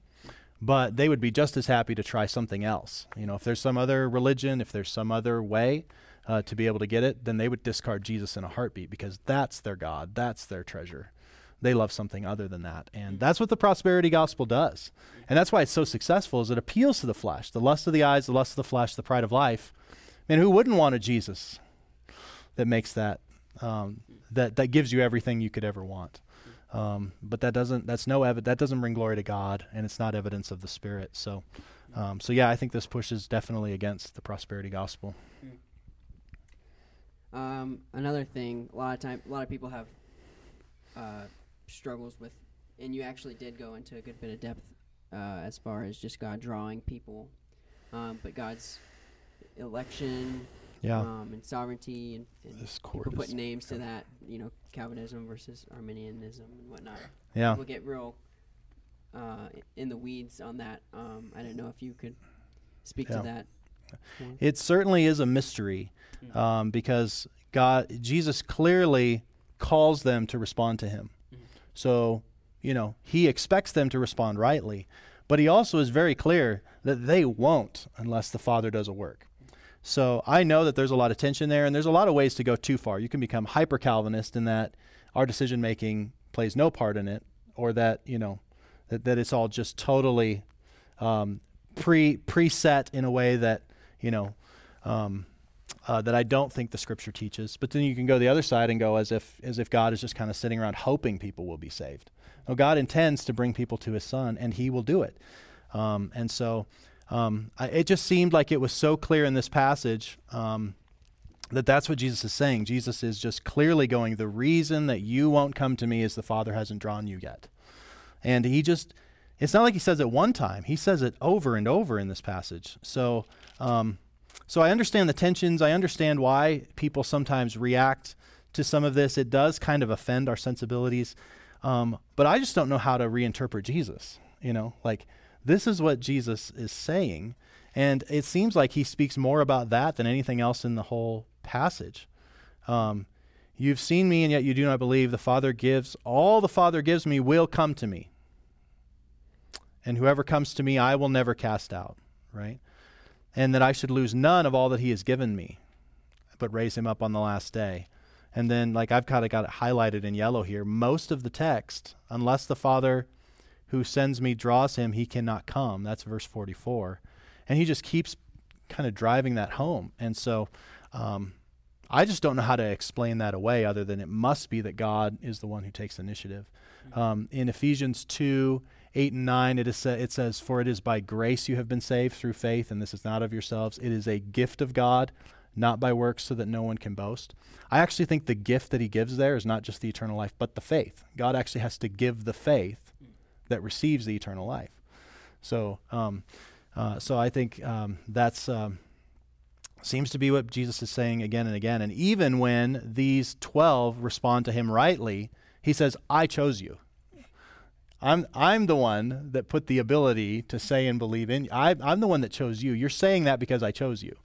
but they would be just as happy to try something else. You know, if there's some other religion, if there's some other way uh, to be able to get it, then they would discard Jesus in a heartbeat because that's their God, that's their treasure. They love something other than that, and that's what the prosperity gospel does, and that's why it's so successful. Is it appeals to the flesh, the lust of the eyes, the lust of the flesh, the pride of life. And who wouldn't want a Jesus that makes that um, that that gives you everything you could ever want? Um, but that doesn't that's no ev- that doesn't bring glory to God, and it's not evidence of the Spirit. So, um, so yeah, I think this pushes definitely against the prosperity gospel. Um, another thing, a lot of time, a lot of people have uh, struggles with, and you actually did go into a good bit of depth uh, as far as just God drawing people, um, but God's election yeah. um, and sovereignty, and, and this people put names to that. You know, Calvinism versus Arminianism and whatnot. Yeah. People get real uh, in the weeds on that. Um, I don't know if you could speak yeah. to that. It certainly is a mystery mm-hmm. um, because God, Jesus clearly calls them to respond to Him. Mm-hmm. So, you know, He expects them to respond rightly, but He also is very clear that they won't unless the Father does a work. So I know that there's a lot of tension there, and there's a lot of ways to go too far. You can become hyper Calvinist in that our decision making plays no part in it, or that you know that, that it's all just totally um, pre preset in a way that you know um, uh, that I don't think the Scripture teaches. But then you can go the other side and go as if as if God is just kind of sitting around hoping people will be saved. No, God intends to bring people to His Son, and He will do it. Um, and so um, I, it just seemed like it was so clear in this passage um, that that's what Jesus is saying. Jesus is just clearly going, the reason that you won't come to me is the Father hasn't drawn you yet. And he just, it's not like he says it one time, he says it over and over in this passage. So, um, so I understand the tensions. I understand why people sometimes react to some of this. It does kind of offend our sensibilities. Um, but I just don't know how to reinterpret Jesus. You know, like, this is what Jesus is saying. And it seems like he speaks more about that than anything else in the whole passage. Um, You've seen me, and yet you do not believe. The Father gives, all the Father gives me will come to me. and whoever comes to me, I will never cast out, right? And that I should lose none of all that he has given me, but raise him up on the last day. And then, like I've kind of got it highlighted in yellow here, most of the text, unless the Father who sends me draws him, he cannot come. That's verse 44. And he just keeps kind of driving that home. And so um, I just don't know how to explain that away other than it must be that God is the one who takes initiative. Um, in Ephesians 2 8 and 9, it, is, it says, For it is by grace you have been saved through faith, and this is not of yourselves. It is a gift of God, not by works, so that no one can boast. I actually think the gift that he gives there is not just the eternal life, but the faith. God actually has to give the faith that receives the eternal life. So, um, uh, so I think um, that's um, seems to be what Jesus is saying again and again. And even when these twelve respond to him rightly, he says, "I chose you." I'm, I'm the one that put the ability to say and believe in. I, I'm the one that chose you. You're saying that because I chose you.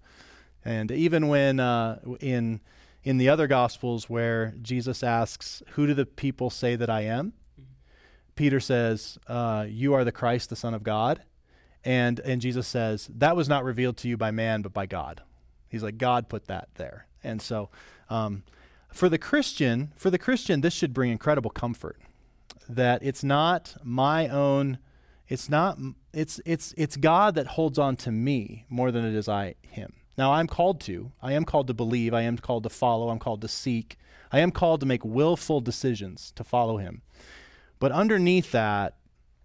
And even when uh, in in the other gospels where Jesus asks, "Who do the people say that I am?" Peter says, uh, "You are the Christ, the Son of God," and and Jesus says, "That was not revealed to you by man, but by God." He's like, God put that there, and so. Um, for the Christian, for the Christian, this should bring incredible comfort that it's not my own it's not it's it's it's God that holds on to me more than it is I him. Now I'm called to. I am called to believe, I am called to follow, I'm called to seek. I am called to make willful decisions to follow him. But underneath that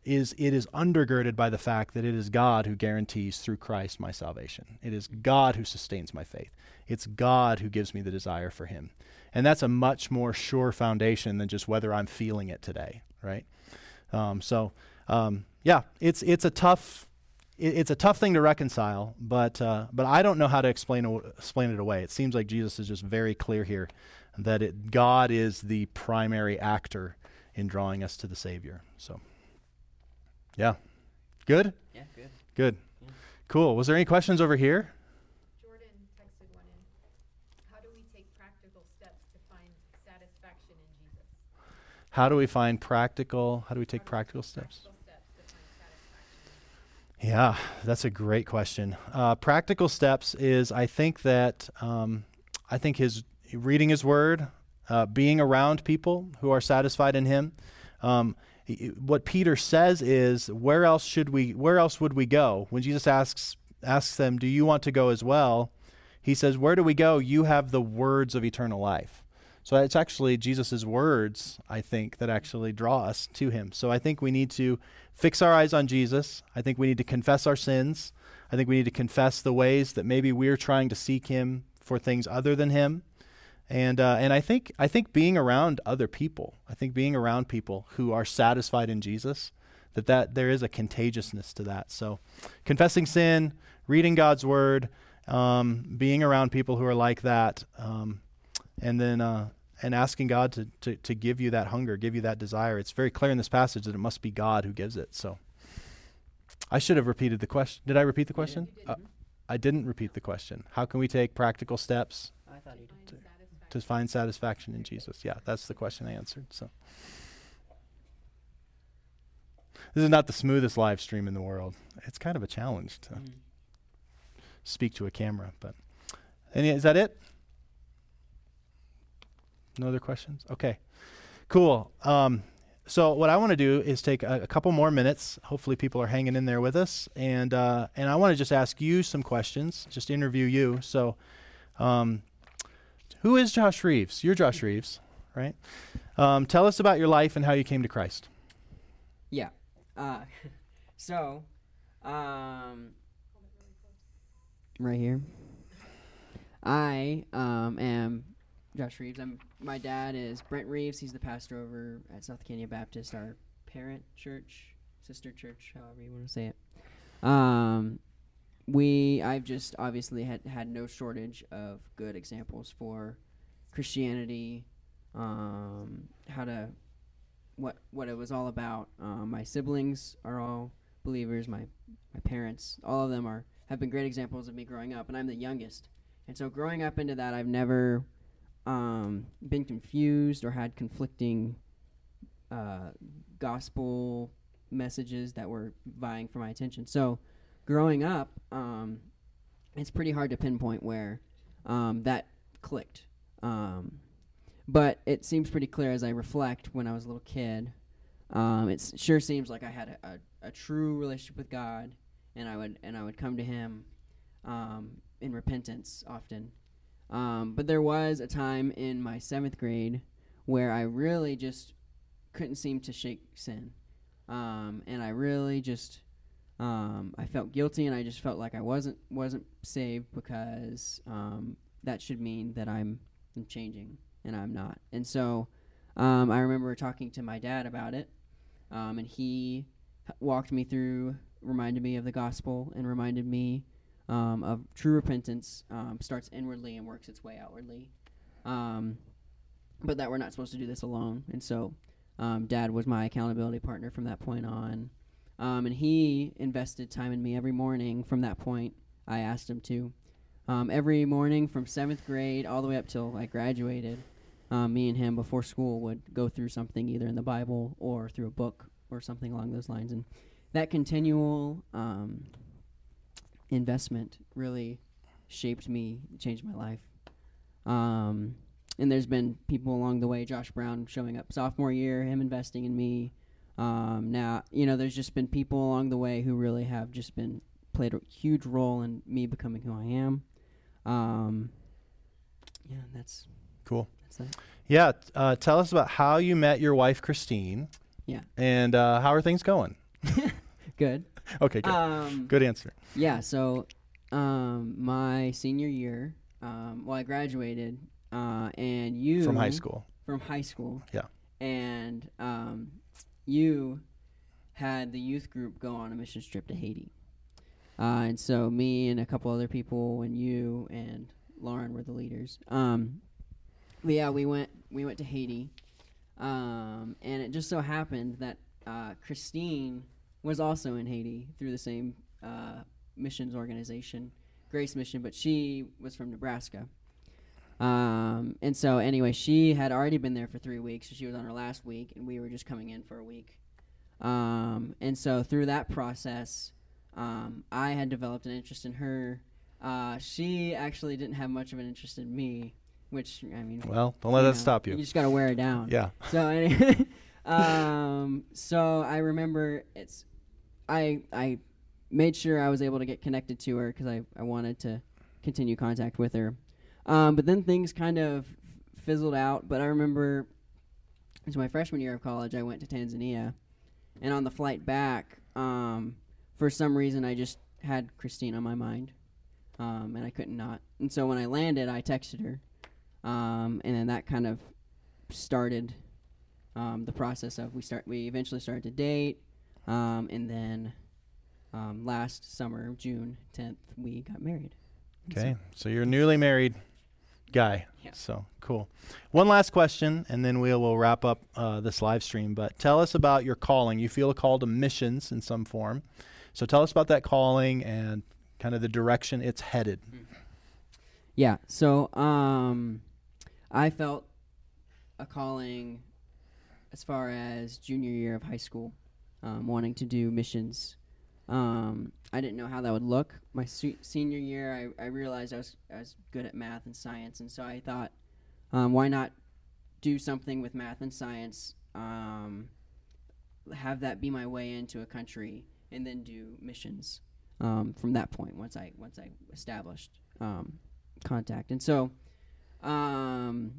is it is undergirded by the fact that it is God who guarantees through Christ my salvation. It is God who sustains my faith. It's God who gives me the desire for him. And that's a much more sure foundation than just whether I'm feeling it today right? Um, so um, yeah, it's it's a tough it, it's a tough thing to reconcile, but uh, but I don't know how to explain explain it away. It seems like Jesus is just very clear here that it, God is the primary actor in drawing us to the Savior. So yeah, good. Yeah, good. Good. Yeah. Cool. Was there any questions over here? Jordan texted one in. How do we take practical steps to find satisfaction in Jesus? How do we find practical? How do we take practical steps? Yeah, that's a great question. Uh, practical steps is I think that um, I think his reading his word, uh, being around people who are satisfied in him. Um, what Peter says is, where else should we? Where else would we go? When Jesus asks asks them, "Do you want to go as well?" He says, "Where do we go? You have the words of eternal life." So it's actually Jesus' words, I think, that actually draw us to him. So I think we need to fix our eyes on Jesus. I think we need to confess our sins. I think we need to confess the ways that maybe we're trying to seek him for things other than him. And uh, and I think I think being around other people, I think being around people who are satisfied in Jesus, that that there is a contagiousness to that. So, confessing sin, reading God's word, um, being around people who are like that, um, and then uh, and asking God to, to, to give you that hunger, give you that desire. It's very clear in this passage that it must be God who gives it. So I should have repeated the question. Did I repeat the question? Uh, I didn't repeat the question. How can we take practical steps to, to find satisfaction in Jesus? Yeah, that's the question I answered. So this is not the smoothest live stream in the world. It's kind of a challenge to mm. speak to a camera, but any, is that it? No other questions? Okay, cool. Um, so what I want to do is take a, a, couple more minutes. Hopefully, people are hanging in there with us, and uh, and I want to just ask you some questions, just interview you. So, um, who is Josh Reeves? You're Josh Reeves, right? Um, tell us about your life and how you came to Christ. Yeah. Uh, so, um, right here. I um, am Josh Reeves. I'm my dad is Brent Reeves. He's the pastor over at South Canyon Baptist, our parent church, sister church, however you want to say it. Um, we I've just obviously had had no shortage of good examples for Christianity, um, how to what what it was all about. Um, my siblings are all believers. My my parents, all of them are have been great examples of me growing up, and I'm the youngest. And so growing up into that, I've never um, been confused or had conflicting uh, gospel messages that were vying for my attention. So, growing up, um, it's pretty hard to pinpoint where um, that clicked. Um, but it seems pretty clear as I reflect when I was a little kid. Um, it sure seems like I had a, a, a, true relationship with God, and I would and I would come to Him um, in repentance often. Um, but there was a time in my seventh grade where I really just couldn't seem to shake sin, and I really just um, I felt guilty, and I just felt like I wasn't wasn't saved because um, that should mean that I'm, I'm changing, and I'm not. And so um, I remember talking to my dad about it, um, and he walked me through, reminded me of the gospel, and reminded me um, of true repentance um, starts inwardly and works its way outwardly. But that we're not supposed to do this alone. And so dad was my accountability partner from that point on. Um, and he invested time in me every morning from that point. I asked him to. Um, every morning from seventh grade all the way up till I graduated, me and him before school would go through something either in the Bible or through a book or something along those lines. And that continual um, investment really shaped me, changed my life. Um, and there's been people along the way, Josh Brown showing up sophomore year, him investing in me. Um, now, you know, there's just been people along the way who really have just been played a huge role in me becoming who I am. Um, yeah, that's cool. That's that. Yeah, uh, tell us about how you met your wife, Christine. Yeah. And uh, how are things going? good. Okay, good. Um, good answer. Yeah, so um, my senior year, um, well, I graduated, uh, and you from high school. From high school. Yeah. And um, you had the youth group go on a mission trip to Haiti. Uh, and so me and a couple other people and you and Lauren were the leaders. Um, but yeah, we went we went to Haiti, um, and it just so happened that uh, Christine was also in Haiti through the same uh, missions organization, Grace Mission, but she was from Nebraska. Um, and so, anyway, she had already been there for three weeks. So she was on her last week, and we were just coming in for a week. Um, and so, through that process, um, I had developed an interest in her. Uh, she actually didn't have much of an interest in me, which I mean. Well, don't let that stop you. You just got to wear it down. Yeah. So anyway, um, so I remember it's I I made sure I was able to get connected to her because I, I wanted to continue contact with her. Um, but then things kind of fizzled out. But I remember it was my freshman year of college. I went to Tanzania, and on the flight back, um, for some reason, I just had Christine on my mind, um, and I couldn't not. And so when I landed, I texted her, um, and then that kind of started um, the process of we start. We eventually started to date. Um, and then last summer, June 10th, we got married. Okay, so, so, you're newly married guy. Yeah. So cool. One last question, and then we will wrap up uh, this live stream. But tell us about your calling. You feel a call to missions in some form. So tell us about that calling and kind of the direction it's headed. Mm-hmm. Yeah. So um, I felt a calling as far as junior year of high school um, wanting to do missions. Um, I didn't know how that would look. My su- senior year, I, I realized I was I was good at math and science, and so I thought, um, why not do something with math and science? Um, have that be my way into a country, and then do missions um, from that point. Once I once I established um, contact, and so um,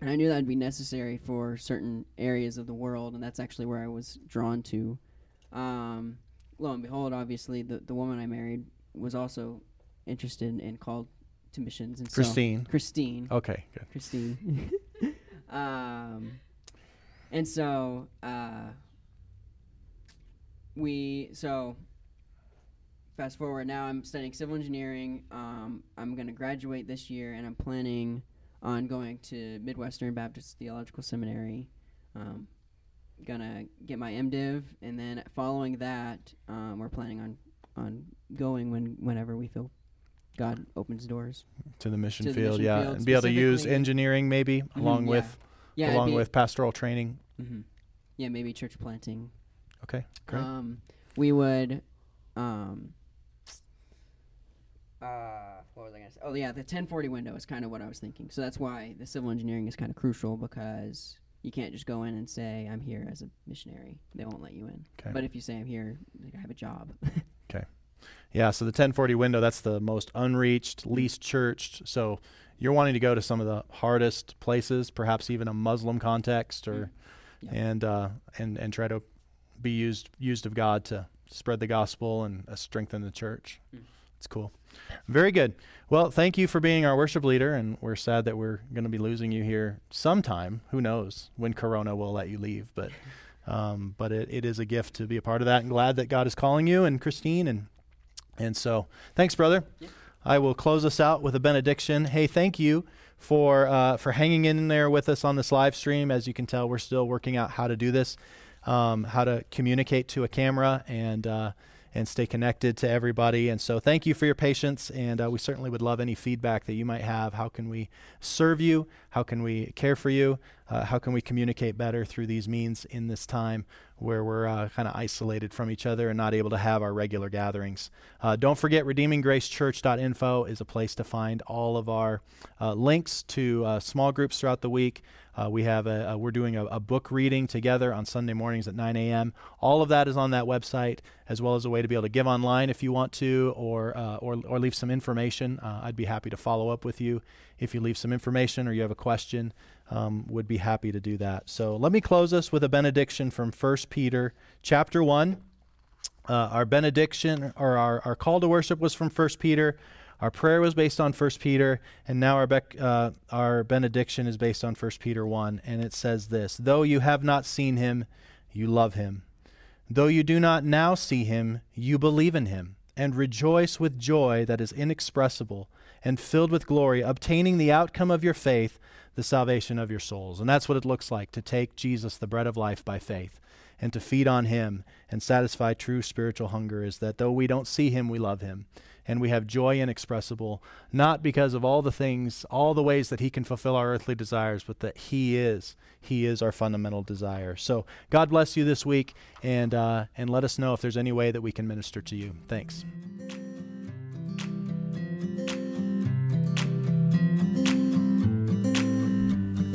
and I knew that would be necessary for certain areas of the world, and that's actually where I was drawn to. Um, lo and behold, obviously, the the woman I married was also interested and called to missions. And Christine. So, Christine. Okay, good. Christine. um, and so uh, we so fast forward now. I'm studying civil engineering. Um, I'm going to graduate this year, and I'm planning on going to Midwestern Baptist Theological Seminary. Um, gonna get my MDiv, and then following that, um, we're planning on on going when whenever we feel God opens doors to the mission to field, mission yeah, field and be able to use engineering maybe mm-hmm, along yeah. with yeah, along with pastoral training. Mm-hmm. Yeah, maybe church planting. Okay, great. Um, we would, um, uh, what was I gonna say? Oh yeah, the 1040 window is kind of what I was thinking. So that's why the civil engineering is kind of crucial because you can't just go in and say I'm here as a missionary. They won't let you in. Okay. But if you say I'm here, like, I have a job. Okay. Yeah, so the 1040 window, that's the most unreached, least churched. So you're wanting to go to some of the hardest places, perhaps even a Muslim context or Yeah. and uh, and and try to be used used of God to spread the gospel and uh, strengthen the church. Mm. It's cool. Very good. Well, thank you for being our worship leader and we're sad that we're going to be losing you here sometime. Who knows when corona will let you leave, but um, but it, it is a gift to be a part of that and glad that God is calling you and Christine and and so, thanks, brother. Yeah. I will close us out with a benediction. Hey, thank you for uh, for hanging in there with us on this live stream. As you can tell, we're still working out how to do this, um, how to communicate to a camera, and uh, and stay connected to everybody. And so, thank you for your patience. And uh, we certainly would love any feedback that you might have. How can we serve you? How can we care for you? Uh, how can we communicate better through these means in this time where we're uh, kind of isolated from each other and not able to have our regular gatherings? Uh, don't forget, redeeminggracechurch.info is a place to find all of our uh, links to uh, small groups throughout the week. Uh, we have a, a we're doing a, a book reading together on Sunday mornings at 9 a.m. All of that is on that website, as well as a way to be able to give online if you want to, or or or leave some information. I'd be happy to follow up with you if you leave some information or you have a question. Um, would be happy to do that. So let me close us with a benediction from 1 Peter chapter 1. Uh, our benediction or our, our call to worship was from 1 Peter. Our prayer was based on 1 Peter, and now our, bec- uh, our benediction is based on 1 Peter 1. And it says this Though you have not seen him, you love him. Though you do not now see him, you believe in him, and rejoice with joy that is inexpressible and filled with glory, obtaining the outcome of your faith, the salvation of your souls. And that's what it looks like to take Jesus, the bread of life, by faith and to feed on him and satisfy true spiritual hunger is that though we don't see him, we love him. And we have joy inexpressible, not because of all the things, all the ways that he can fulfill our earthly desires, but that he is. He is our fundamental desire. So God bless you this week, and, uh, and let us know if there's any way that we can minister to you. Thanks.